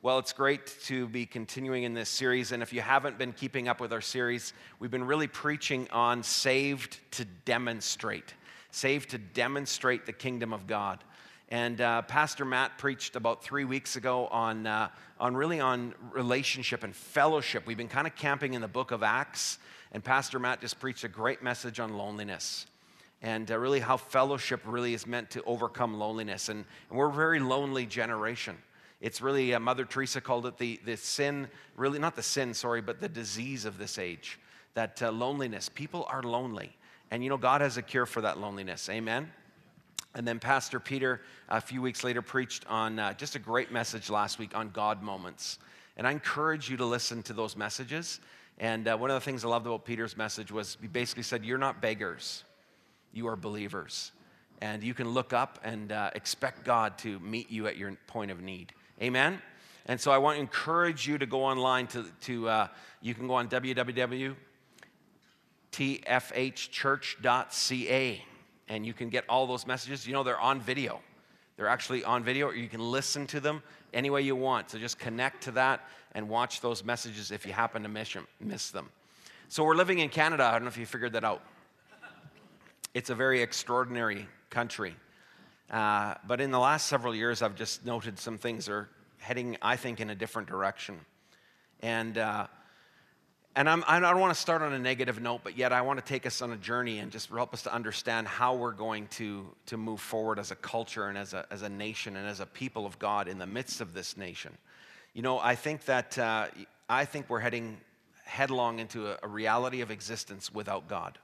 Well, it's great to be continuing in this series. And if you haven't been keeping up with our series, we've been really preaching on saved to demonstrate, saved to demonstrate the kingdom of God. And uh, Pastor Matt preached about three weeks ago on, uh, on really on relationship and fellowship. We've been kind of camping in the book of Acts, and Pastor Matt just preached a great message on loneliness and uh, really how fellowship really is meant to overcome loneliness. And, and we're a very lonely generation. It's really, uh, Mother Teresa called it the, the sin, really, not the sin, sorry, but the disease of this age. That uh, loneliness. People are lonely. And you know, God has a cure for that loneliness. Amen? And then Pastor Peter, a few weeks later, preached on uh, just a great message last week on God moments. And I encourage you to listen to those messages. And uh, one of the things I loved about Peter's message was he basically said, You're not beggars, you are believers. And you can look up and uh, expect God to meet you at your point of need. Amen? And so I want to encourage you to go online to, to uh, you can go on www.tfhchurch.ca and you can get all those messages. You know, they're on video. They're actually on video, or you can listen to them any way you want. So just connect to that and watch those messages if you happen to miss them. Miss them. So we're living in Canada. I don't know if you figured that out. It's a very extraordinary country. Uh, but in the last several years, I've just noted some things are heading, I think, in a different direction. And, uh, and I'm, I don't want to start on a negative note, but yet I want to take us on a journey and just help us to understand how we're going to, to move forward as a culture and as a, as a nation and as a people of God in the midst of this nation. You know, I think that uh, I think we're heading headlong into a, a reality of existence without God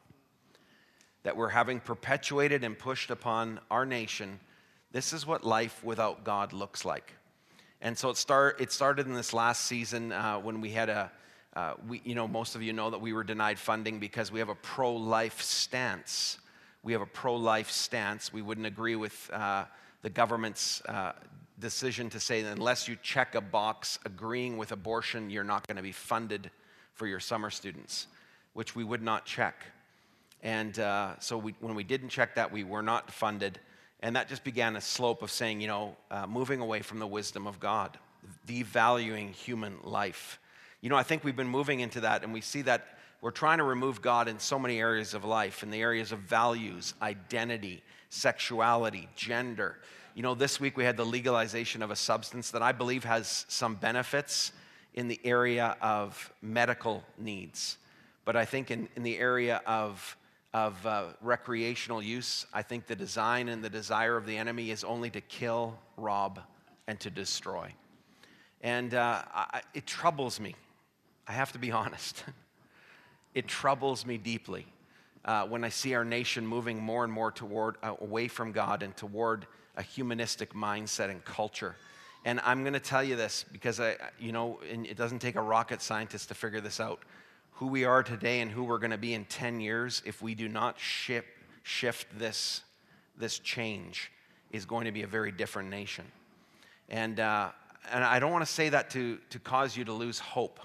that we're having perpetuated and pushed upon our nation, this is what life without God looks like. And so it, start, it started in this last season uh, when we had a, uh, we, you know, most of you know that we were denied funding because we have a pro life stance. We have a pro life stance. We wouldn't agree with uh, the government's uh, decision to say that unless you check a box agreeing with abortion, you're not going to be funded for your summer students, which we would not check. And uh, so we, when we didn't check that, we were not funded. And that just began a slope of saying, you know, uh, moving away from the wisdom of God, devaluing human life. You know, I think we've been moving into that, and we see that we're trying to remove God in so many areas of life, in the areas of values, identity, sexuality, gender. You know, this week we had the legalization of a substance that I believe has some benefits in the area of medical needs. But I think in, in the area of of uh, recreational use. I think the design and the desire of the enemy is only to kill, rob, and to destroy. And uh, I, it troubles me. I have to be honest. it troubles me deeply uh, when I see our nation moving more and more toward, uh, away from God and toward a humanistic mindset and culture. And I'm going to tell you this because I, you know, it doesn't take a rocket scientist to figure this out who we are today and who we're going to be in 10 years if we do not ship, shift this, this change is going to be a very different nation. And, uh, and I don't want to say that to, to cause you to lose hope.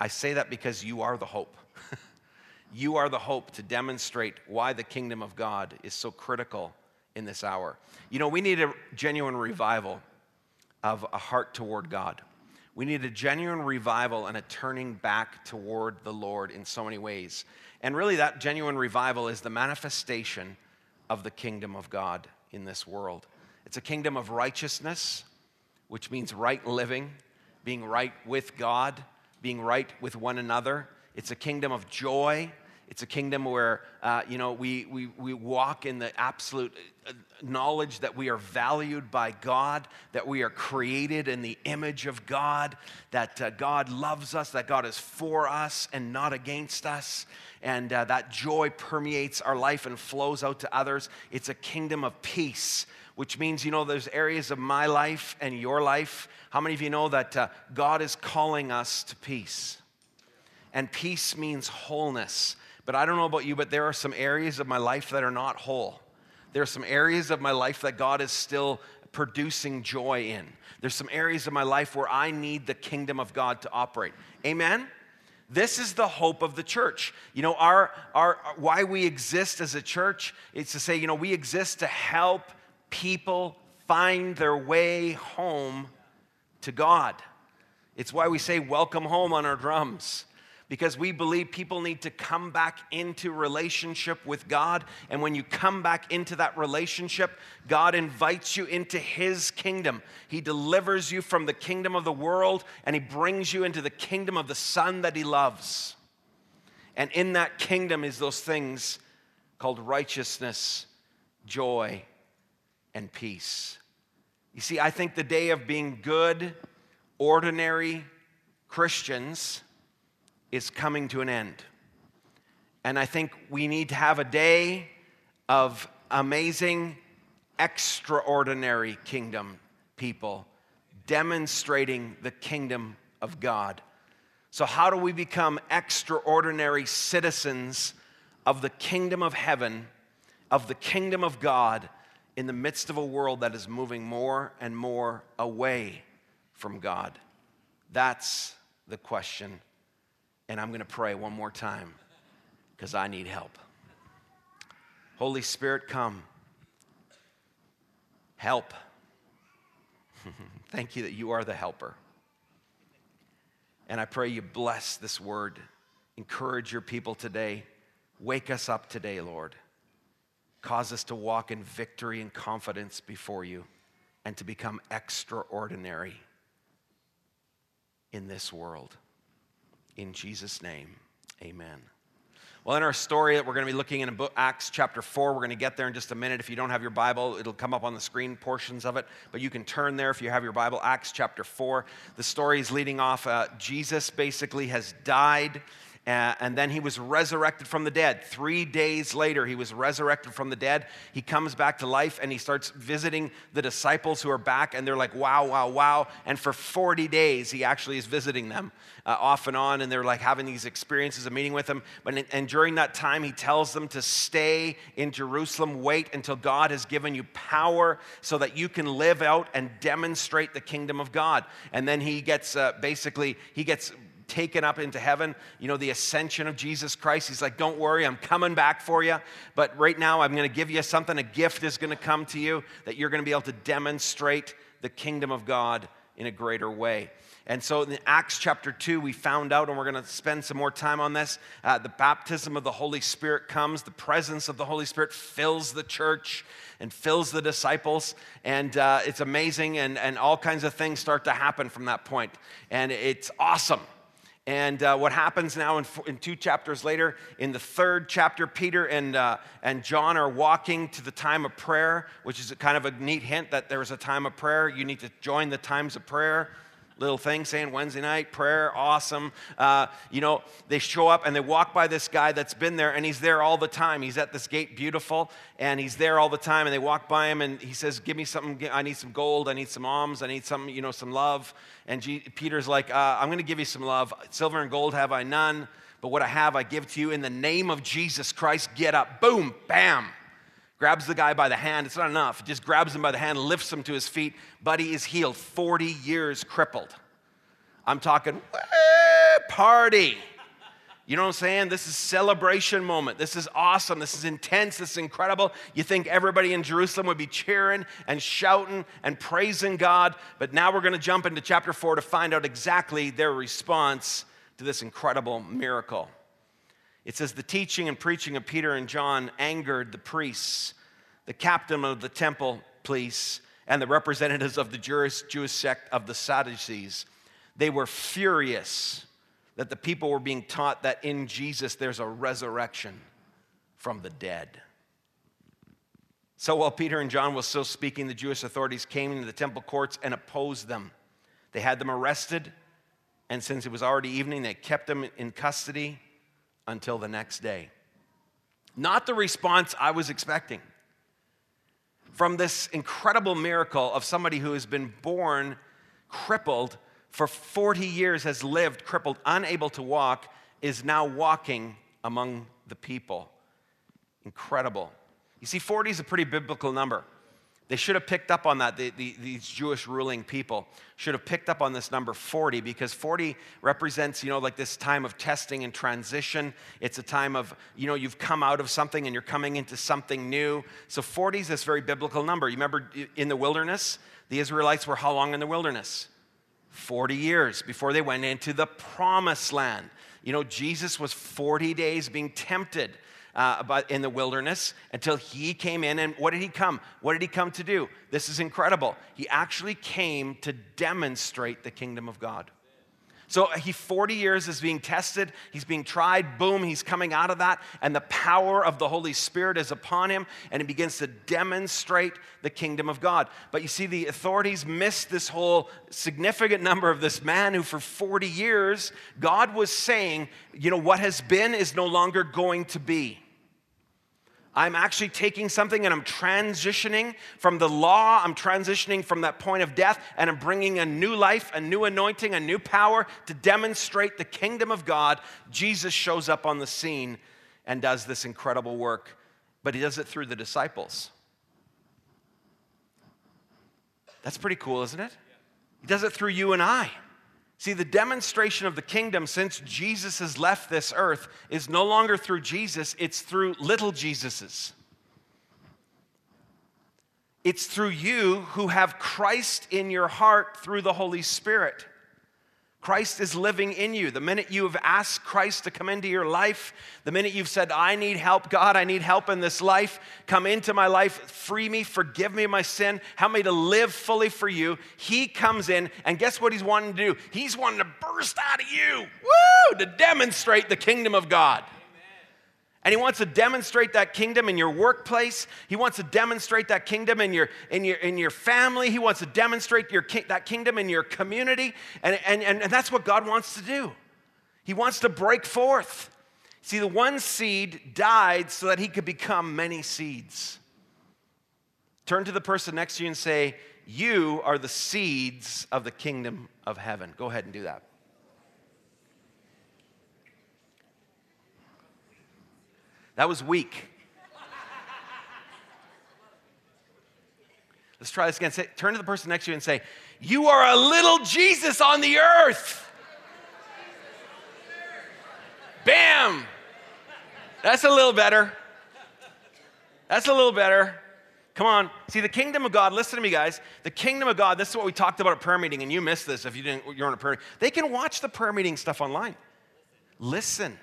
I say that because you are the hope. you are the hope to demonstrate why the kingdom of God is so critical in this hour. You know, we need a genuine revival of a heart toward God. We need a genuine revival and a turning back toward the Lord in so many ways. And really, that genuine revival is the manifestation of the kingdom of God in this world. It's a kingdom of righteousness, which means right living, being right with God, being right with one another. It's a kingdom of joy, it's a kingdom where, uh, you know, we, we, we walk in the absolute uh, knowledge that we are valued by God, that we are created in the image of God, that uh, God loves us, that God is for us and not against us. And uh, that joy permeates our life and flows out to others. It's a kingdom of peace, which means, you know, there's areas of my life and your life. How many of you know that uh, God is calling us to peace? And peace means wholeness. But I don't know about you, but there are some areas of my life that are not whole. There are some areas of my life that God is still producing joy in. There's some areas of my life where I need the kingdom of God to operate. Amen? This is the hope of the church. You know, our, our, why we exist as a church is to say, you know, we exist to help people find their way home to God. It's why we say welcome home on our drums because we believe people need to come back into relationship with God. And when you come back into that relationship, God invites you into His kingdom. He delivers you from the kingdom of the world and He brings you into the kingdom of the Son that He loves. And in that kingdom is those things called righteousness, joy, and peace. You see, I think the day of being good, ordinary Christians is coming to an end. And I think we need to have a day of amazing, extraordinary kingdom people demonstrating the kingdom of God. So, how do we become extraordinary citizens of the kingdom of heaven, of the kingdom of God, in the midst of a world that is moving more and more away from God? That's the question and I'm going to pray one more time because I need help. Holy Spirit, come. Help. Thank you that you are the helper. And I pray you bless this word. Encourage your people today. Wake us up today, Lord. Cause us to walk in victory and confidence before you and to become extraordinary in this world. In Jesus' name, amen. Well, in our story that we're going to be looking in book, Acts chapter 4, we're going to get there in just a minute. If you don't have your Bible, it'll come up on the screen, portions of it, but you can turn there if you have your Bible. Acts chapter 4. The story is leading off. Uh, Jesus basically has died uh, and then he was resurrected from the dead. Three days later, he was resurrected from the dead. He comes back to life and he starts visiting the disciples who are back, and they're like, wow, wow, wow. And for 40 days, he actually is visiting them uh, off and on, and they're like having these experiences of meeting with him. But, and during that time, he tells them to stay in Jerusalem, wait until God has given you power so that you can live out and demonstrate the kingdom of God. And then he gets uh, basically, he gets taken up into heaven, you know, the ascension of Jesus Christ. He's like, Don't worry, I'm coming back for you. But right now, I'm going to give you something. A gift is going to come to you that you're going to be able to demonstrate the kingdom of God in a greater way. And so in Acts chapter 2, we found out, and we're going to spend some more time on this. Uh, the baptism of the Holy Spirit comes, the presence of the Holy Spirit fills the church and fills the disciples. And uh, it's amazing, and, and all kinds of things start to happen from that point. And it's awesome. And uh, what happens now in, in, two chapters later, in the third chapter, Peter and, uh, and John are walking to the time of prayer, which is kind of a neat hint that there is a time of prayer. You need to join the times of prayer little thing saying Wednesday night prayer, awesome. Uh, you know, they show up and they walk by this guy that's been there, and he's there all the time. He's at this gate, beautiful, and he's there all the time. And they walk by him, and he says, "Give me something. I need some gold. I need some alms. I need some, you know, some love." And G- Peter's like, uh, "I'm going to give you some love. Silver and gold have I none, but what I have, I give to you in the name of Jesus Christ. Get up, boom, bam." Grabs the guy by the hand. It's not enough. Just grabs him by the hand, lifts him to his feet. Buddy is healed, 40 years crippled. I'm talking party. You know what I'm saying? This is celebration moment. This is awesome. This is intense. This is incredible. You think everybody in Jerusalem would be cheering and shouting and praising God, but now we're going to jump into chapter 4 to find out exactly their response to this incredible miracle. It says, The teaching and preaching of Peter and John angered the priests, the captain of the temple police, and the representatives of the Jewish, sect of the Sadducees. They were furious that the people were being taught that in Jesus there's a resurrection from the dead. So while Peter and John were still speaking, the Jewish authorities came into the temple courts and opposed them. They had them arrested, and since it was already evening, they kept them in custody until the next day. Not the response I was expecting from this incredible miracle of somebody who has been born crippled for 40 years, has lived crippled, unable to walk, is now walking among the people. Incredible. You see, 40 is a pretty biblical number. They should have picked up on that. The, the, these Jewish ruling people should have picked up on this number 40 because 40 represents, you know, like this time of testing and transition. It's a time of, you know, you've come out of something and you're coming into something new. So 40 is this very biblical number. You remember in the wilderness, the Israelites were how long in the wilderness? 40 years before they went into the promised land. You know, Jesus was 40 days being tempted uh, in the wilderness until he came in. And what did he come? What did he come to do? This is incredible. He actually came to demonstrate the kingdom of God. So he 40 years is being tested, he's being tried, boom, he's coming out of that, and the power of the Holy Spirit is upon him, and he begins to demonstrate the kingdom of God. But you see, the authorities missed this whole significant number of this man who, for 40 years, God was saying, you know, what has been is no longer going to be. I'm actually taking something and I'm transitioning from the law, I'm transitioning from that point of death, and I'm bringing a new life, a new anointing, a new power to demonstrate the kingdom of God. Jesus shows up on the scene and does this incredible work, but he does it through the disciples. That's pretty cool, isn't it? He does it through you and I. See, the demonstration of the kingdom since Jesus has left this earth is no longer through Jesus, it's through little Jesuses. It's through you who have Christ in your heart through the Holy Spirit. Christ is living in you. The minute you have asked Christ to come into your life, the minute you've said, I need help, God, I need help in this life, come into my life, free me, forgive me my sin, help me to live fully for you, He comes in, and guess what He's wanting to do? He's wanting to burst out of you, woo, to demonstrate the kingdom of God. And he wants to demonstrate that kingdom in your workplace. He wants to demonstrate that kingdom in your, in your, in your family. He wants to demonstrate your, that kingdom in your community. And, and, and that's what God wants to do. He wants to break forth. See, the one seed died so that he could become many seeds. Turn to the person next to you and say, You are the seeds of the kingdom of heaven. Go ahead and do that. That was weak. Let's try this again. Say, turn to the person next to you and say, You are a little Jesus on the earth. Bam! That's a little better. That's a little better. Come on. See, the kingdom of God, listen to me, guys. The kingdom of God, this is what we talked about at prayer meeting, and you missed this if you didn't, you're on a prayer meeting. They can watch the prayer meeting stuff online. Listen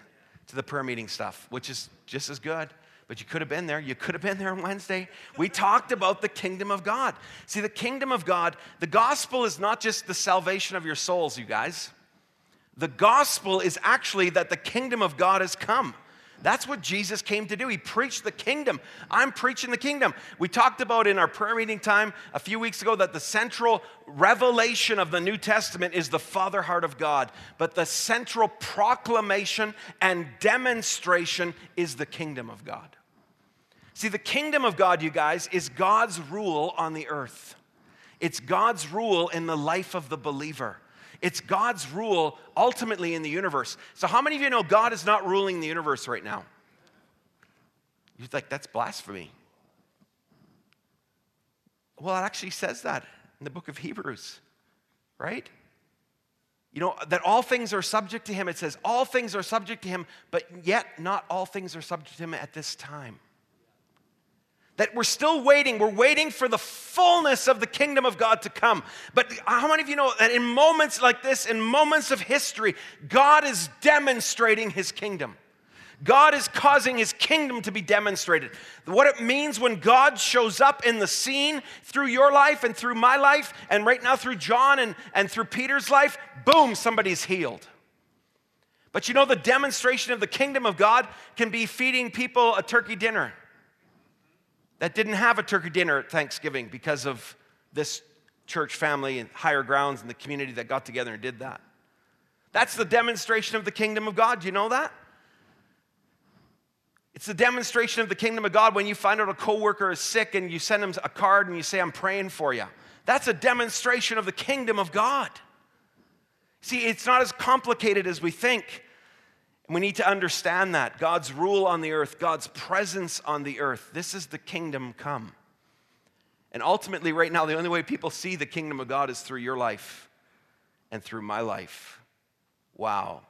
to the prayer meeting stuff, which is just as good. But you could have been there. You could have been there on Wednesday. We talked about the kingdom of God. See, the kingdom of God, the gospel is not just the salvation of your souls, you guys. The gospel is actually that the kingdom of God has come. That's what Jesus came to do. He preached the kingdom. I'm preaching the kingdom. We talked about in our prayer meeting time a few weeks ago that the central revelation of the New Testament is the Father heart of God, but the central proclamation and demonstration is the kingdom of God. See, the kingdom of God, you guys, is God's rule on the earth. It's God's rule in the life of the believer. It's God's rule ultimately in the universe. So, how many of you know God is not ruling the universe right now? You're like, that's blasphemy. Well, it actually says that in the book of Hebrews, right? You know, that all things are subject to him. It says all things are subject to him, but yet not all things are subject to him at this time that we're still waiting. We're waiting for the fullness of the kingdom of God to come. But how many of you know that in moments like this, in moments of history, God is demonstrating his kingdom? God is causing his kingdom to be demonstrated. What it means when God shows up in the scene through your life and through my life, and right now through John and, and through Peter's life, boom, somebody's healed. But you know, the demonstration of the kingdom of God can be feeding people a turkey dinner that didn't have a turkey dinner at Thanksgiving because of this church family and higher grounds and the community that got together and did that. That's the demonstration of the kingdom of God. Do you know that? It's the demonstration of the kingdom of God when you find out a coworker is sick and you send them a card and you say, I'm praying for you. That's a demonstration of the kingdom of God. See, it's not as complicated as we think. We need to understand that God's rule on the earth, God's presence on the earth, this is the kingdom come. And ultimately, right now, the only way people see the kingdom of God is through your life and through my life. Wow.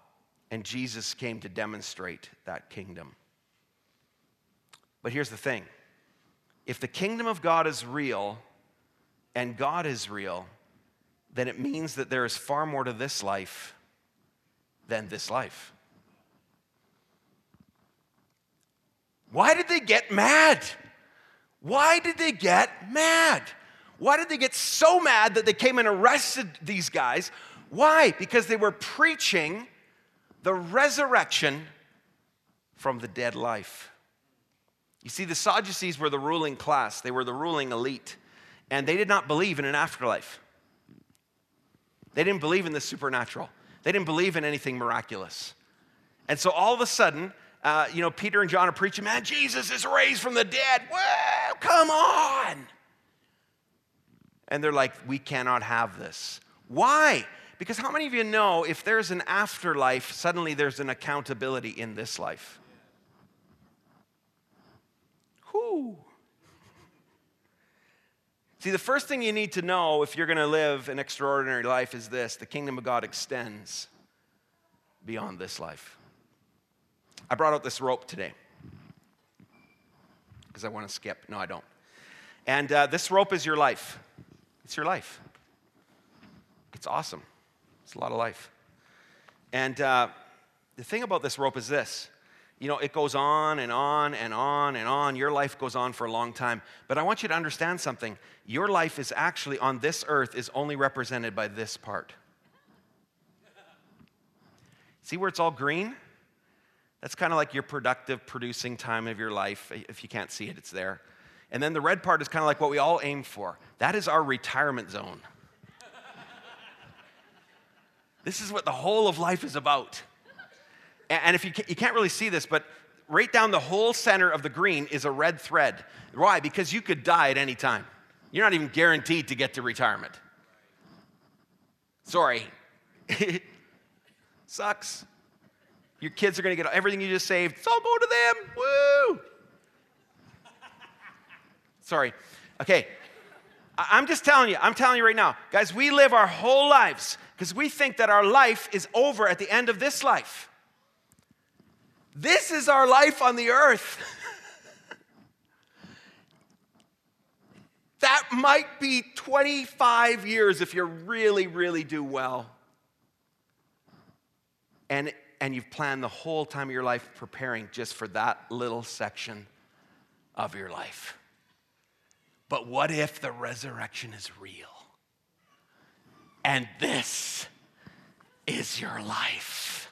And Jesus came to demonstrate that kingdom. But here's the thing if the kingdom of God is real and God is real, then it means that there is far more to this life than this life. Why did they get mad? Why did they get mad? Why did they get so mad that they came and arrested these guys? Why? Because they were preaching the resurrection from the dead life. You see, the Sadducees were the ruling class, they were the ruling elite, and they did not believe in an afterlife. They didn't believe in the supernatural, they didn't believe in anything miraculous. And so all of a sudden, uh, you know, Peter and John are preaching, man, Jesus is raised from the dead. Well, come on. And they're like, we cannot have this. Why? Because how many of you know if there's an afterlife, suddenly there's an accountability in this life? Whoo. See, the first thing you need to know if you're going to live an extraordinary life is this the kingdom of God extends beyond this life. I brought out this rope today because I want to skip. No, I don't. And uh, this rope is your life. It's your life. It's awesome. It's a lot of life. And uh, the thing about this rope is this you know, it goes on and on and on and on. Your life goes on for a long time. But I want you to understand something. Your life is actually on this earth is only represented by this part. See where it's all green? That's kind of like your productive, producing time of your life. If you can't see it, it's there. And then the red part is kind of like what we all aim for. That is our retirement zone. this is what the whole of life is about. And if you, you can't really see this, but right down the whole center of the green is a red thread. Why? Because you could die at any time. You're not even guaranteed to get to retirement. Sorry. Sucks. Your kids are going to get everything you just saved. It's all go to them. Woo! Sorry. Okay. I'm just telling you, I'm telling you right now, guys, we live our whole lives because we think that our life is over at the end of this life. This is our life on the earth. that might be 25 years if you really, really do well. And and you've planned the whole time of your life preparing just for that little section of your life. But what if the resurrection is real? And this is your life.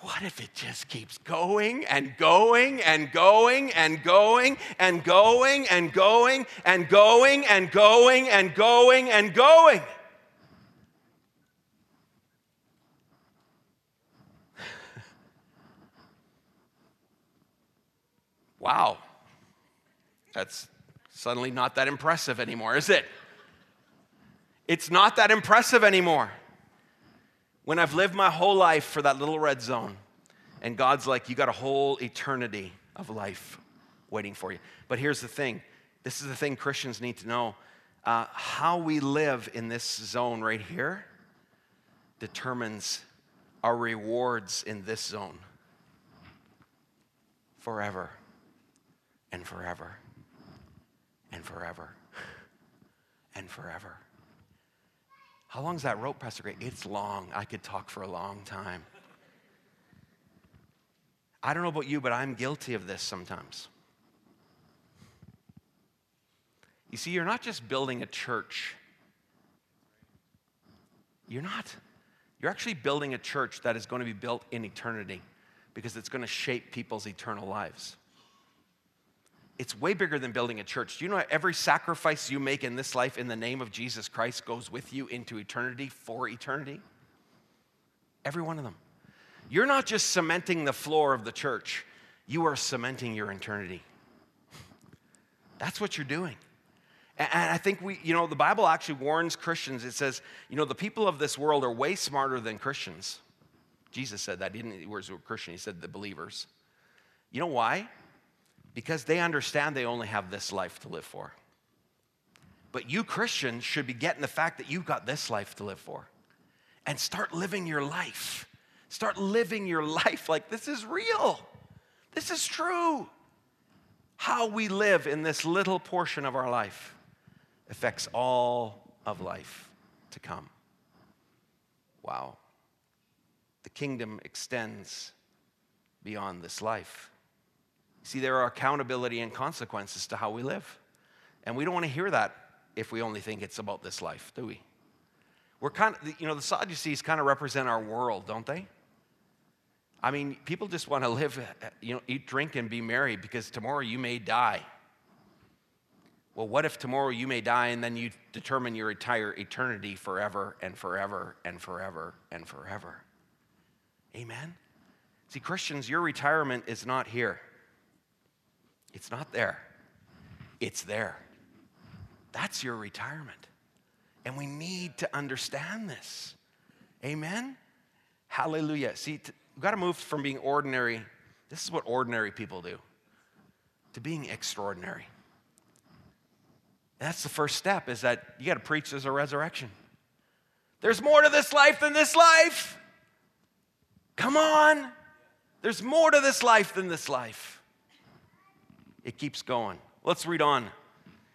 What if it just keeps going and going and going and going and going and going and going and going and going and going? Wow. That's suddenly not that impressive anymore, is it? It's not that impressive anymore. When I've lived my whole life for that little red zone, and God's like, you got a whole eternity of life waiting for you. But here's the thing this is the thing Christians need to know. Uh, how we live in this zone right here determines our rewards in this zone forever and forever and forever and forever. How long is that rope, Pastor Greg? It's long. I could talk for a long time. I don't know about you, but I'm guilty of this sometimes. You see, you're not just building a church. You're not. You're actually building a church that is going to be built in eternity because it's going to shape people's eternal lives it's way bigger than building a church. Do you know every sacrifice you make in this life in the name of Jesus Christ goes with you into eternity for eternity? Every one of them. You're not just cementing the floor of the church, you are cementing your eternity. That's what you're doing. And I think we, you know, the Bible actually warns Christians. It says, you know, the people of this world are way smarter than Christians. Jesus said that. He didn't words were Christian, he said the believers. You know why? Because they understand they only have this life to live for. But you Christians should be getting the fact that you've got this life to live for and start living your life. Start living your life like this is real. This is true. How we live in this little portion of our life affects all of life. to come. Wow. The kingdom extends beyond this life. See, there are accountability and consequences to how we live. And we don't want to hear that if we only think it's about this life, do we? We're kind of, you know, the Sadducees kind of represent our world, don't they? I mean, people just want to live, you know, eat, drink, and be merry because tomorrow you may die. Well, what if tomorrow you may die and then you determine your entire eternity forever and forever and forever and forever? Amen? See, Christians, your retirement is not here. It's not there. It's there. That's your retirement. And we need to understand this. Amen? Hallelujah. See, t- we've got to move from being ordinary, this is what ordinary people do, to being extraordinary. That's the first step is that you got to preach there's a resurrection. There's more to this life than this life. Come on. There's more to this life than this life. It keeps going. Let's read on.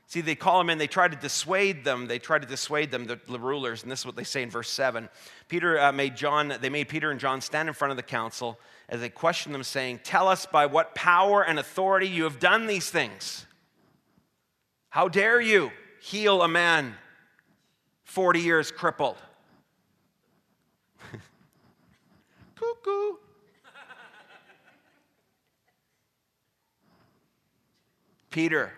See, they call them in, they try to dissuade them. They try to dissuade them, the, the rulers, and this is what they say in verse 7. Peter uh, made John, they made Peter and John stand in front of the council as they questioned them, saying, Tell us by what power and authority you have done these things. How dare you heal a man 40 years crippled? Cuckoo. Peter,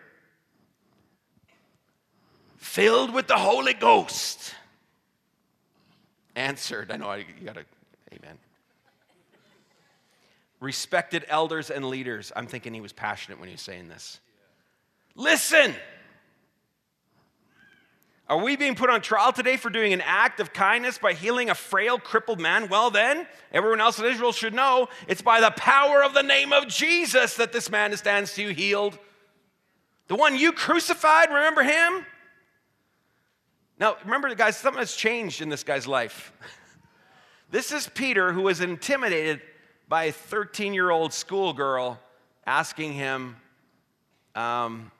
filled with the Holy Ghost, answered. I know you gotta, amen. Respected elders and leaders. I'm thinking he was passionate when he was saying this. Listen. Are we being put on trial today for doing an act of kindness by healing a frail, crippled man? Well, then, everyone else in Israel should know it's by the power of the name of Jesus that this man stands to you healed. The one you crucified, remember him? Now, remember, the guys, something has changed in this guy's life. this is Peter who was intimidated by a 13 year old schoolgirl asking him, um,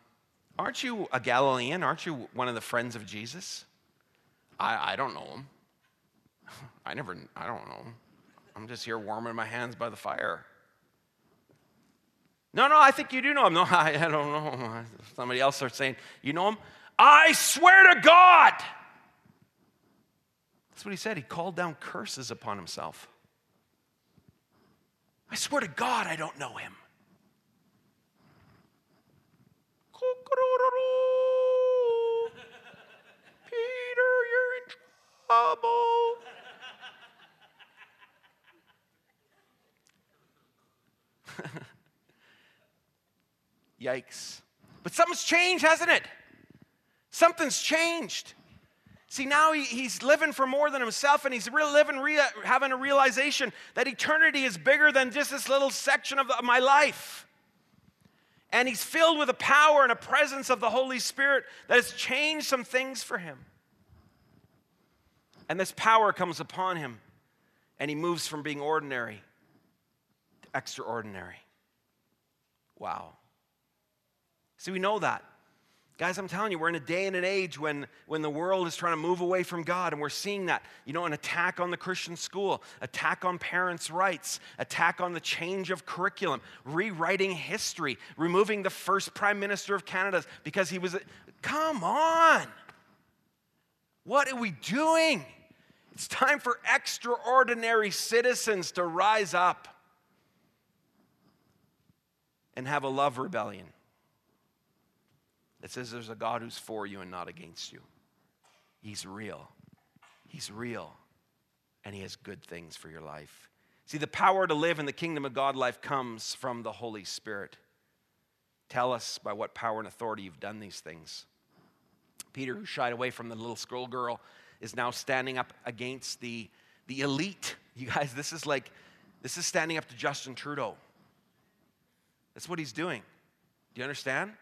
Aren't you a Galilean? Aren't you one of the friends of Jesus? I, I don't know him. I never, I don't know him. I'm just here warming my hands by the fire. No, no, I think you do know him. No, I, I don't know. Somebody else starts saying, You know him? I swear to God. That's what he said. He called down curses upon himself. I swear to God, I don't know him. Peter, you're in trouble. Yikes. But something's changed, hasn't it? Something's changed. See, now he, he's living for more than himself, and he's really living, re- having a realization that eternity is bigger than just this little section of, the, of my life. And he's filled with a power and a presence of the Holy Spirit that has changed some things for him. And this power comes upon him, and he moves from being ordinary to extraordinary. Wow. See, we know that. Guys, I'm telling you, we're in a day and an age when, when the world is trying to move away from God, and we're seeing that. You know, an attack on the Christian school, attack on parents' rights, attack on the change of curriculum, rewriting history, removing the first prime minister of Canada because he was. A, come on! What are we doing? It's time for extraordinary citizens to rise up and have a love rebellion that says there's a God who's for you and not against you. He's real. He's real. And He has good things for your life. See, the power to live in the kingdom of God life comes from the Holy Spirit. Tell us by what power and authority you've done these things. Peter, who shied away from the little scroll girl, is now standing up against the, the elite. You guys, this is like, this is standing up to Justin Trudeau. That's what he's doing. Do you understand?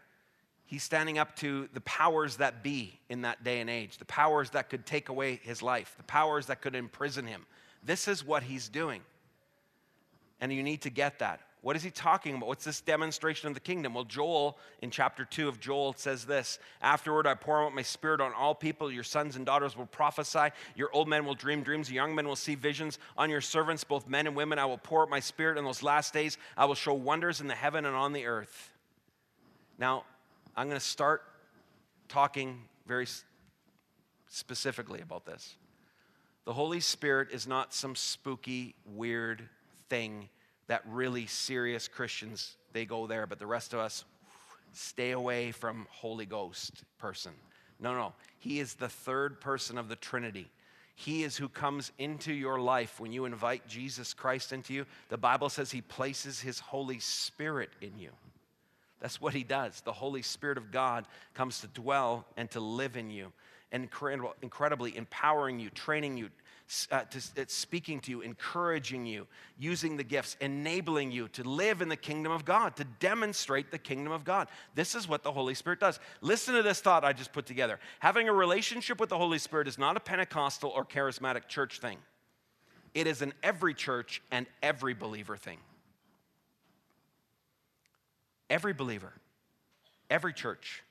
He's standing up to the powers that be in that day and age, the powers that could take away his life, the powers that could imprison him. This is what he's doing. And you need to get that. What is he talking about? What's this demonstration of the kingdom? Well, Joel, in chapter 2 of Joel, says this Afterward, I pour out my spirit on all people. Your sons and daughters will prophesy. Your old men will dream dreams. Your young men will see visions. On your servants, both men and women, I will pour out my spirit in those last days. I will show wonders in the heaven and on the earth. Now, I'm going to start talking very specifically about this. The Holy Spirit is not some spooky, weird thing that really serious Christians, they go there, but the rest of us stay away from Holy Ghost person. No, no. He is the third person of the Trinity. He is who comes into your life when you invite Jesus Christ into you. The Bible says he places his Holy Spirit in you. That's what he does. The Holy Spirit of God comes to dwell and to live in you, and incredibly empowering you, training you, uh, to, speaking to you, encouraging you, using the gifts, enabling you to live in the kingdom of God, to demonstrate the kingdom of God. This is what the Holy Spirit does. Listen to this thought I just put together. Having a relationship with the Holy Spirit is not a Pentecostal or charismatic church thing, it is an every church and every believer thing. Every believer, every church.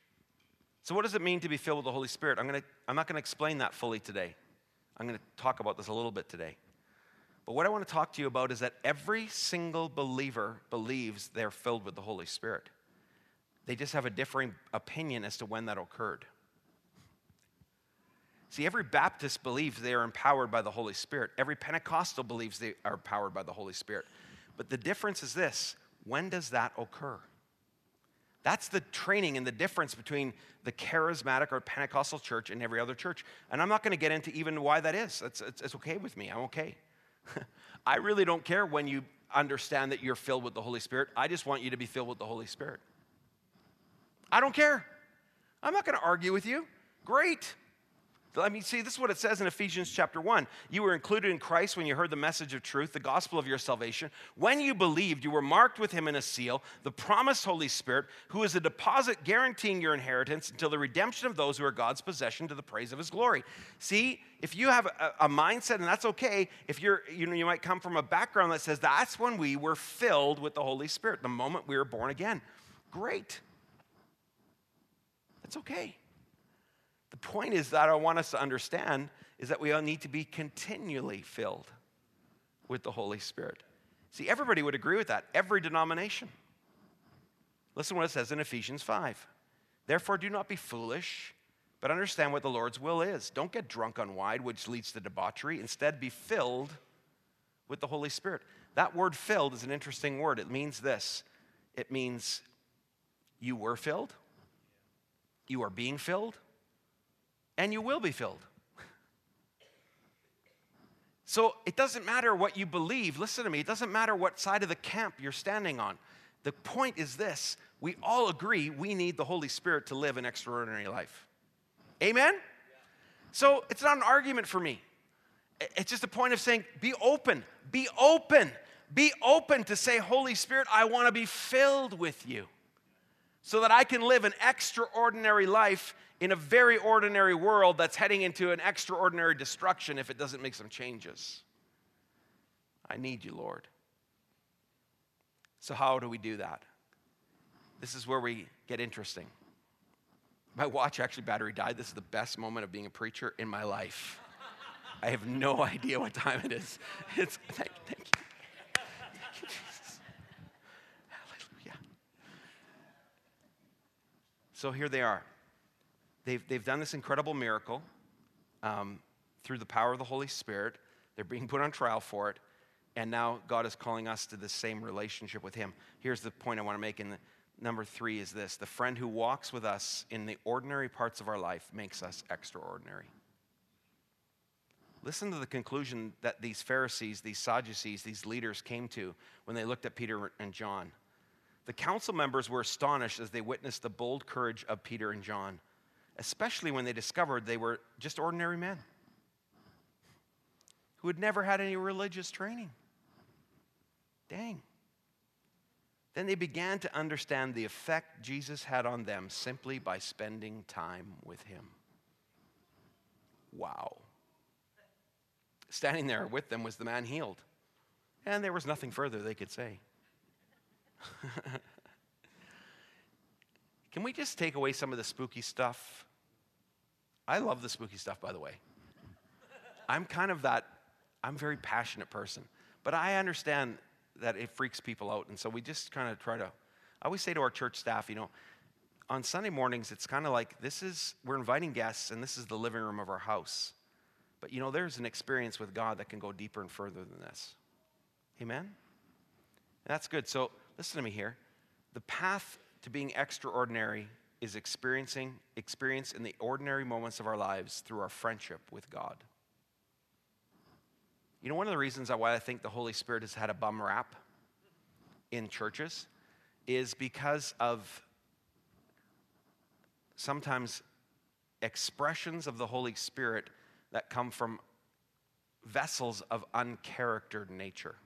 So, what does it mean to be filled with the Holy Spirit? I'm, gonna, I'm not going to explain that fully today. I'm going to talk about this a little bit today. But what I want to talk to you about is that every single believer believes they're filled with the Holy Spirit. They just have a differing opinion as to when that occurred. See, every Baptist believes they are empowered by the Holy Spirit. Every Pentecostal believes they are empowered by the Holy Spirit. But the difference is this when does that occur? That's the training and the difference between the charismatic or Pentecostal church and every other church. And I'm not going to get into even why that is. It's, it's, it's okay with me. I'm okay. I really don't care when you understand that you're filled with the Holy Spirit. I just want you to be filled with the Holy Spirit. I don't care. I'm not going to argue with you. Great. Let me see, this is what it says in Ephesians chapter 1. You were included in Christ when you heard the message of truth, the gospel of your salvation. When you believed, you were marked with him in a seal, the promised Holy Spirit, who is a deposit guaranteeing your inheritance until the redemption of those who are God's possession to the praise of his glory. See, if you have a, a mindset, and that's okay, if you're, you know, you might come from a background that says that's when we were filled with the Holy Spirit, the moment we were born again. Great. That's okay. The point is that I want us to understand is that we all need to be continually filled with the Holy Spirit. See, everybody would agree with that, every denomination. Listen what it says in Ephesians 5. Therefore, do not be foolish, but understand what the Lord's will is. Don't get drunk on wine, which leads to debauchery. Instead, be filled with the Holy Spirit. That word filled is an interesting word. It means this it means you were filled, you are being filled, and you will be filled. So it doesn't matter what you believe. Listen to me. It doesn't matter what side of the camp you're standing on. The point is this we all agree we need the Holy Spirit to live an extraordinary life. Amen? So it's not an argument for me. It's just a point of saying, be open, be open, be open to say, Holy Spirit, I want to be filled with you so that I can live an extraordinary life in a very ordinary world that's heading into an extraordinary destruction if it doesn't make some changes. I need you, Lord. So, how do we do that? This is where we get interesting. My watch actually battery died. This is the best moment of being a preacher in my life. I have no idea what time it is. It's thank, thank you. Thank you, Jesus. Hallelujah. So here they are they've, they've done this incredible miracle um, through the power of the Holy Spirit. They're being put on trial for it. And now God is calling us to the same relationship with Him. Here's the point I want to make in the, number three is this the friend who walks with us in the ordinary parts of our life makes us extraordinary. Listen to the conclusion that these Pharisees, these Sadducees, these leaders came to when they looked at Peter and John. The council members were astonished as they witnessed the bold courage of Peter and John especially when they discovered they were just ordinary men who had never had any religious training. Dang. Then they began to understand the effect Jesus had on them simply by spending time with him. Wow. Standing there with them was the man healed, and there was nothing further they could say. Can we just take away some of the spooky stuff? I love the spooky stuff, by the way. I'm kind of that, I'm very passionate person. But I understand that it freaks people out. And so we just kind of try to, I always say to our church staff, you know, on Sunday mornings, it's kind of like this is, we're inviting guests and this is the living room of our house. But you know, there's an experience with God that can go deeper and further than this. Amen? That's good. So listen to me here. The path to being extraordinary is experiencing experience in the ordinary moments of our lives through our friendship with God. You know, one of the reasons why I think the Holy Spirit has had a bum rap in churches is because of sometimes expressions of the Holy Spirit that come from vessels of uncharactered nature.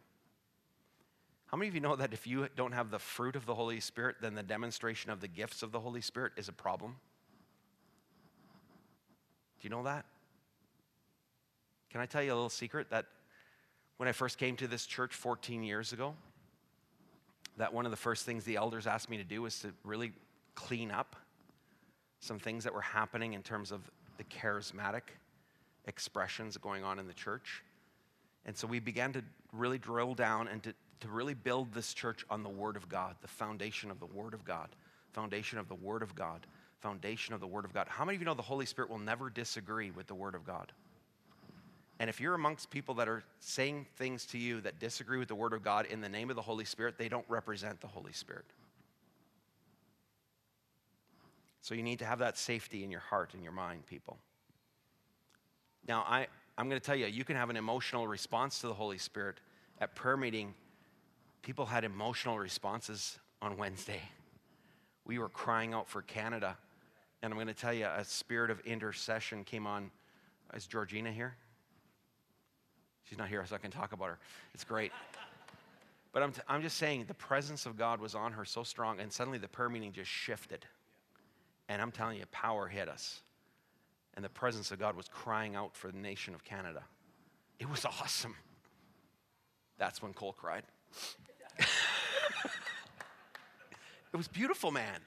How many of you know that if you don't have the fruit of the Holy Spirit, then the demonstration of the gifts of the Holy Spirit is a problem? Do you know that? Can I tell you a little secret that when I first came to this church 14 years ago, that one of the first things the elders asked me to do was to really clean up some things that were happening in terms of the charismatic expressions going on in the church. And so we began to really drill down and to, to really build this church on the Word of God, the foundation of the Word of God, foundation of the Word of God, foundation of the Word of God. How many of you know the Holy Spirit will never disagree with the Word of God? And if you're amongst people that are saying things to you that disagree with the Word of God in the name of the Holy Spirit, they don't represent the Holy Spirit. So you need to have that safety in your heart and your mind, people. Now, I, I'm going to tell you, you can have an emotional response to the Holy Spirit. At prayer meeting, people had emotional responses on Wednesday. We were crying out for Canada. And I'm going to tell you, a spirit of intercession came on. Is Georgina here? She's not here, so I can talk about her. It's great. But I'm, t- I'm just saying, the presence of God was on her so strong, and suddenly the prayer meeting just shifted. And I'm telling you, power hit us. And the presence of God was crying out for the nation of Canada. It was awesome. That's when Cole cried. It was beautiful, man.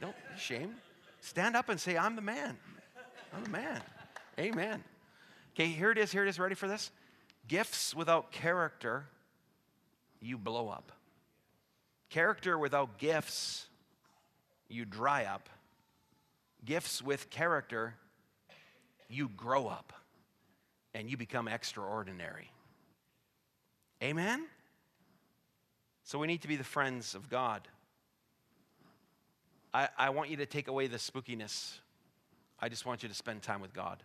Don't be ashamed. Stand up and say, I'm the man. I'm the man. Amen. Okay, here it is. Here it is. Ready for this? Gifts without character, you blow up. Character without gifts, you dry up gifts with character, you grow up and you become extraordinary. Amen? So we need to be the friends of God. I, I want you to take away the spookiness. I just want you to spend time with God.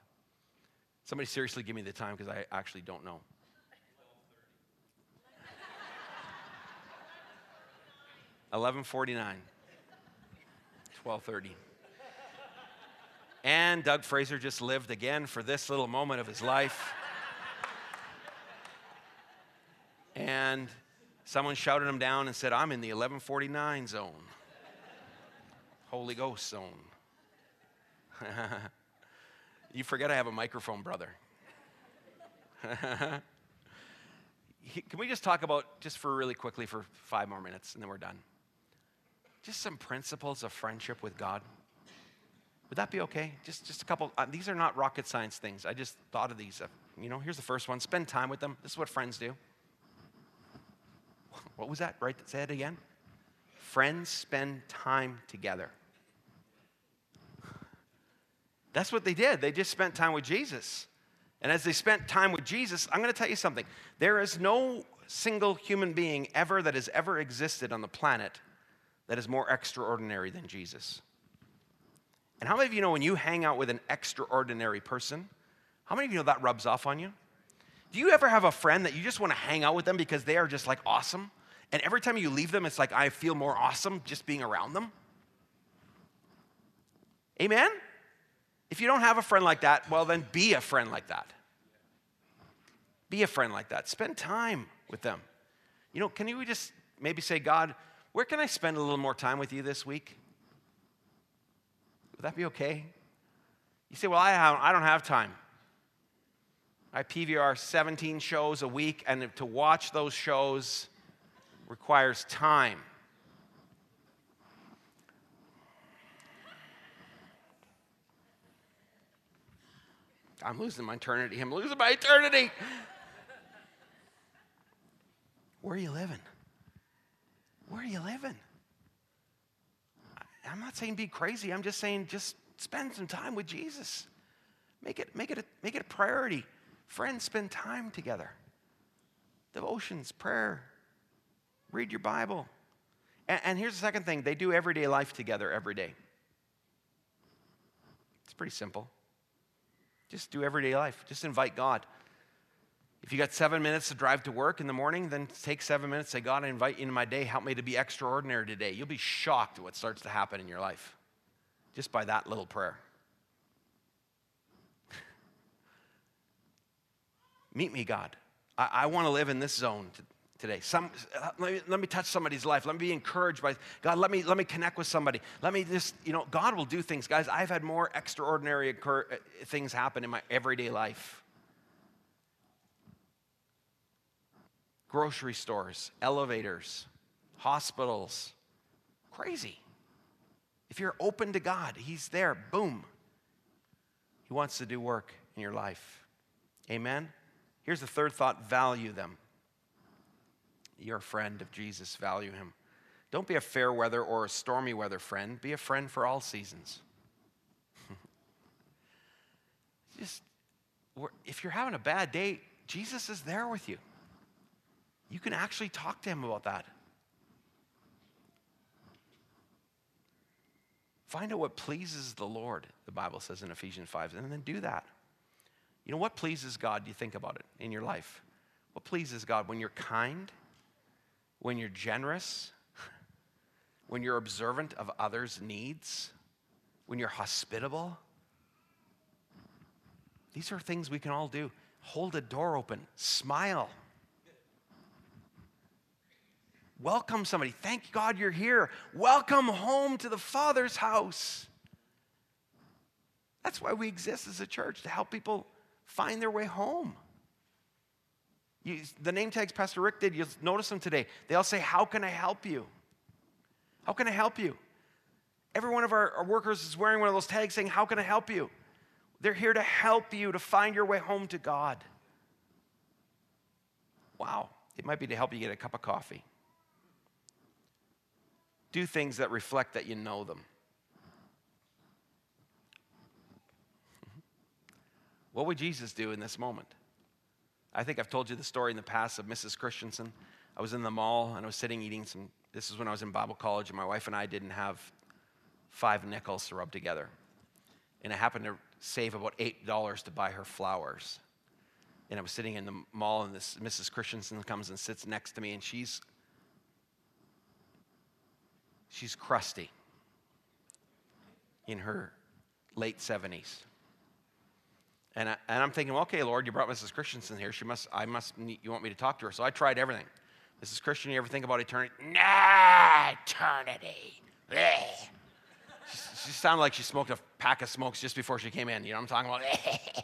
Somebody seriously give me the time because I actually don't know. Eleven forty nine. Twelve thirty. And Doug Fraser just lived again for this little moment of his life. and someone shouted him down and said, I'm in the 1149 zone, Holy Ghost zone. you forget I have a microphone, brother. Can we just talk about, just for really quickly, for five more minutes, and then we're done? Just some principles of friendship with God. Would that be okay? Just, just a couple. Uh, these are not rocket science things. I just thought of these. Uh, you know, here's the first one spend time with them. This is what friends do. What was that? Right? Say it again. Friends spend time together. That's what they did. They just spent time with Jesus. And as they spent time with Jesus, I'm going to tell you something. There is no single human being ever that has ever existed on the planet that is more extraordinary than Jesus. And how many of you know when you hang out with an extraordinary person, how many of you know that rubs off on you? Do you ever have a friend that you just want to hang out with them because they are just like awesome? And every time you leave them, it's like, I feel more awesome just being around them? Amen? If you don't have a friend like that, well, then be a friend like that. Be a friend like that. Spend time with them. You know, can you just maybe say, God, where can I spend a little more time with you this week? Would that be okay? You say, Well, I, don't have time. I PVR 17 shows a week, and to watch those shows requires time. I'm losing my eternity. I'm losing my eternity. Where are you living? Where are you living? I'm not saying be crazy. I'm just saying just spend some time with Jesus. Make it, make it, a, make it a priority. Friends, spend time together. Devotions, prayer, read your Bible. And, and here's the second thing they do everyday life together every day. It's pretty simple. Just do everyday life. Just invite God. If you got seven minutes to drive to work in the morning, then take seven minutes. Say, God, I invite you into my day. Help me to be extraordinary today. You'll be shocked at what starts to happen in your life just by that little prayer. Meet me, God. I, I want to live in this zone today. Some, uh, let, me, let me touch somebody's life. Let me be encouraged by God. Let me, let me connect with somebody. Let me just, you know, God will do things. Guys, I've had more extraordinary occur, uh, things happen in my everyday life. Grocery stores, elevators, hospitals. Crazy. If you're open to God, He's there. Boom. He wants to do work in your life. Amen? Here's the third thought value them. You're a friend of Jesus, value him. Don't be a fair weather or a stormy weather friend, be a friend for all seasons. Just, if you're having a bad day, Jesus is there with you. You can actually talk to him about that. Find out what pleases the Lord, the Bible says in Ephesians 5, and then do that. You know what pleases God? You think about it in your life. What pleases God? When you're kind, when you're generous, when you're observant of others' needs, when you're hospitable. These are things we can all do. Hold a door open, smile. Welcome somebody. Thank God you're here. Welcome home to the Father's house. That's why we exist as a church, to help people find their way home. You, the name tags Pastor Rick did, you'll notice them today. They all say, How can I help you? How can I help you? Every one of our, our workers is wearing one of those tags saying, How can I help you? They're here to help you to find your way home to God. Wow. It might be to help you get a cup of coffee. Do things that reflect that you know them. What would Jesus do in this moment? I think I've told you the story in the past of Mrs. Christensen. I was in the mall and I was sitting eating some. This is when I was in Bible college, and my wife and I didn't have five nickels to rub together. And I happened to save about $8 to buy her flowers. And I was sitting in the mall, and this Mrs. Christensen comes and sits next to me, and she's she's crusty in her late 70s. And, I, and I'm thinking, well, okay, Lord, you brought Mrs. Christensen here. She must, I must, need, you want me to talk to her. So I tried everything. Mrs. Christian, you ever think about eternity? Nah, eternity. She, she, sounded like she smoked a pack of smokes just before she came in. You know what I'm talking about?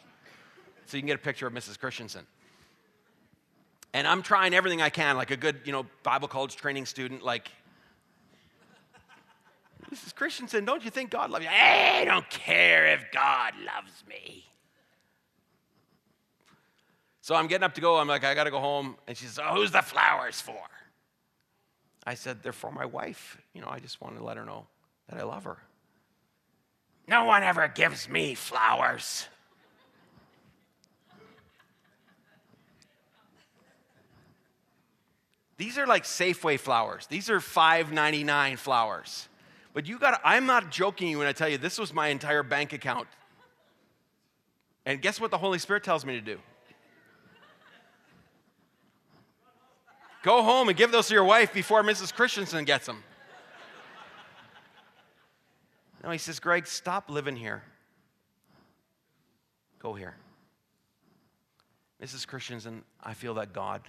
so you can get a picture of Mrs. Christensen. And I'm trying everything I can, like a good, you know, Bible college training student, like, Mrs. Christensen, don't you think God loves you? I don't care if God loves me. So I'm getting up to go. I'm like, I got to go home. And she says, Oh, who's the flowers for? I said, They're for my wife. You know, I just want to let her know that I love her. No one ever gives me flowers. These are like Safeway flowers. These are $5.99 flowers. But you got I'm not joking you when I tell you this was my entire bank account. And guess what the Holy Spirit tells me to do? Go home and give those to your wife before Mrs. Christensen gets them. No, he says, Greg, stop living here. Go here. Mrs. Christensen, I feel that God,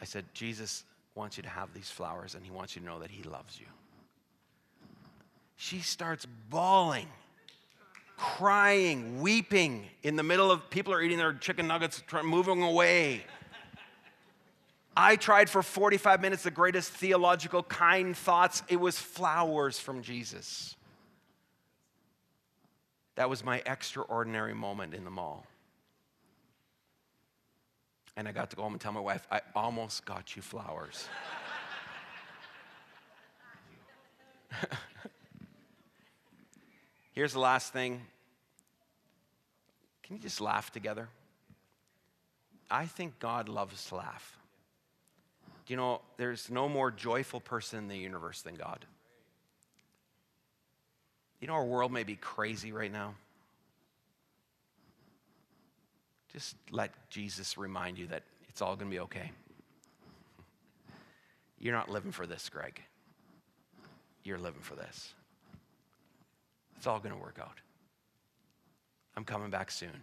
I said, Jesus wants you to have these flowers and he wants you to know that he loves you. She starts bawling, crying, weeping in the middle of people are eating their chicken nuggets, moving away. I tried for 45 minutes the greatest theological kind thoughts. It was flowers from Jesus. That was my extraordinary moment in the mall. And I got to go home and tell my wife, I almost got you flowers. Here's the last thing. Can you just laugh together? I think God loves to laugh. You know, there's no more joyful person in the universe than God. You know, our world may be crazy right now. Just let Jesus remind you that it's all going to be okay. You're not living for this, Greg. You're living for this. It's all going to work out. I'm coming back soon.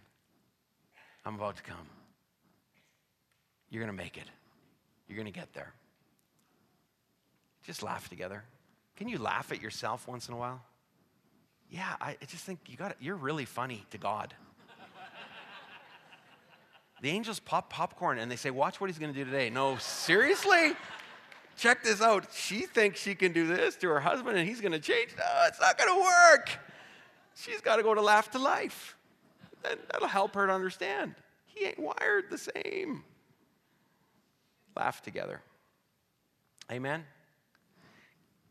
I'm about to come. You're going to make it. You're going to get there. Just laugh together. Can you laugh at yourself once in a while? Yeah, I just think you got. You're really funny to God. the angels pop popcorn and they say, Watch what he's going to do today. No, seriously? Check this out. She thinks she can do this to her husband and he's going to change. No, it's not going to work. She's got to go to laugh to life. That'll help her to understand. He ain't wired the same. Laugh together. Amen.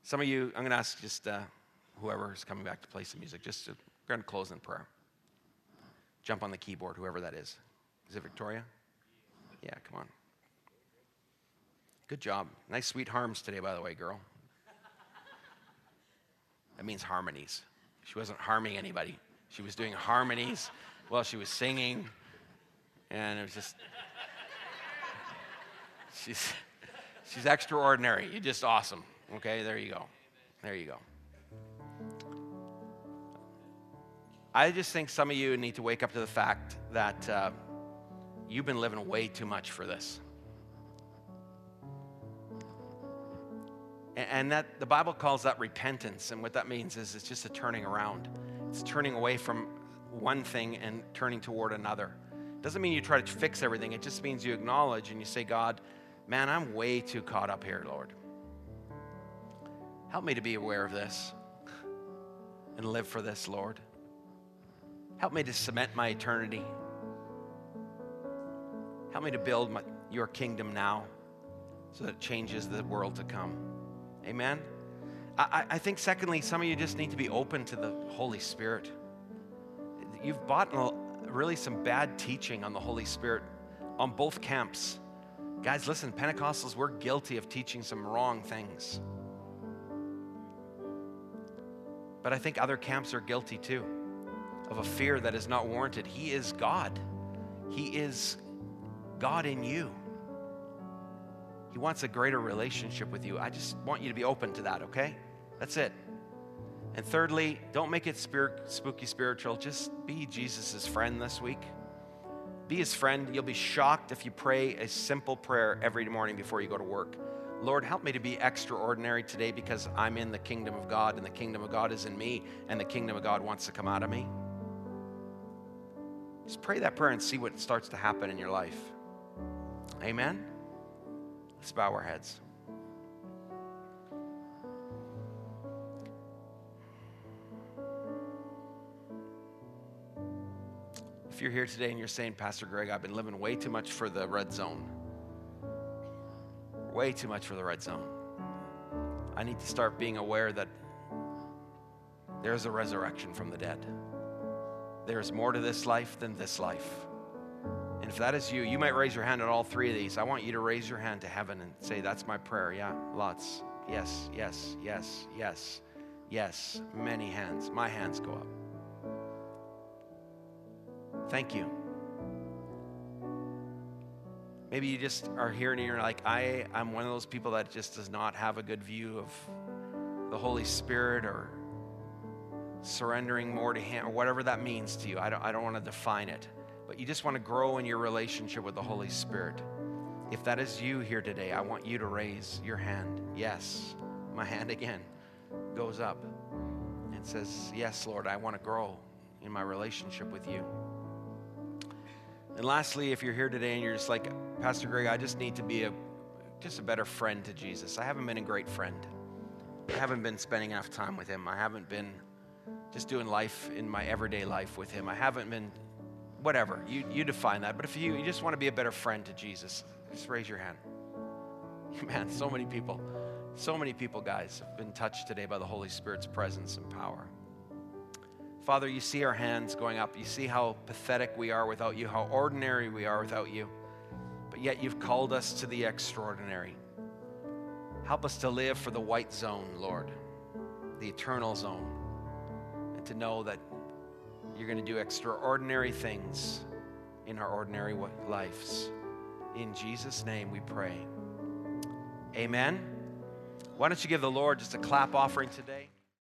Some of you, I'm going to ask just uh, whoever is coming back to play some music, just to, we're going to close in prayer. Jump on the keyboard, whoever that is. Is it Victoria? Yeah, come on. Good job. Nice sweet harms today, by the way, girl. That means harmonies. She wasn't harming anybody. She was doing harmonies while she was singing. And it was just, she's, she's extraordinary. You're just awesome. Okay, there you go. There you go. I just think some of you need to wake up to the fact that uh, you've been living way too much for this. And that the Bible calls that repentance. And what that means is it's just a turning around. It's turning away from one thing and turning toward another. It Doesn't mean you try to fix everything. It just means you acknowledge and you say, God, man, I'm way too caught up here, Lord. Help me to be aware of this and live for this, Lord. Help me to cement my eternity. Help me to build my, your kingdom now so that it changes the world to come. Amen? I, I think, secondly, some of you just need to be open to the Holy Spirit. You've bought really some bad teaching on the Holy Spirit on both camps. Guys, listen, Pentecostals, we're guilty of teaching some wrong things. But I think other camps are guilty too of a fear that is not warranted. He is God, He is God in you. He wants a greater relationship with you. I just want you to be open to that, okay? That's it. And thirdly, don't make it spirit, spooky spiritual. Just be Jesus' friend this week. Be his friend. You'll be shocked if you pray a simple prayer every morning before you go to work. Lord, help me to be extraordinary today because I'm in the kingdom of God and the kingdom of God is in me and the kingdom of God wants to come out of me. Just pray that prayer and see what starts to happen in your life. Amen. Let's bow our heads. You're here today and you're saying, Pastor Greg, I've been living way too much for the red zone, way too much for the red zone. I need to start being aware that there's a resurrection from the dead. There's more to this life than this life. And if that is you, you might raise your hand on all three of these. I want you to raise your hand to heaven and say, That's my prayer. Yeah, lots. Yes, yes, yes, yes, yes. Many hands. My hands go up. Thank you. Maybe you just are here and you're like, I, I'm one of those people that just does not have a good view of the Holy Spirit or surrendering more to Him or whatever that means to you. I don't, I don't want to define it, but you just want to grow in your relationship with the Holy Spirit. If that is you here today, I want you to raise your hand. Yes, my hand again goes up and says, Yes, Lord, I want to grow in my relationship with you. And lastly, if you're here today and you're just like, Pastor Greg, I just need to be a just a better friend to Jesus. I haven't been a great friend. I haven't been spending enough time with him. I haven't been just doing life in my everyday life with Him. I haven't been, whatever, you, you define that. But if you, you just want to be a better friend to Jesus, just raise your hand. Man, so many people, so many people, guys, have been touched today by the Holy Spirit's presence and power. Father, you see our hands going up. You see how pathetic we are without you, how ordinary we are without you. But yet you've called us to the extraordinary. Help us to live for the white zone, Lord, the eternal zone, and to know that you're going to do extraordinary things in our ordinary lives. In Jesus' name we pray. Amen. Why don't you give the Lord just a clap offering today?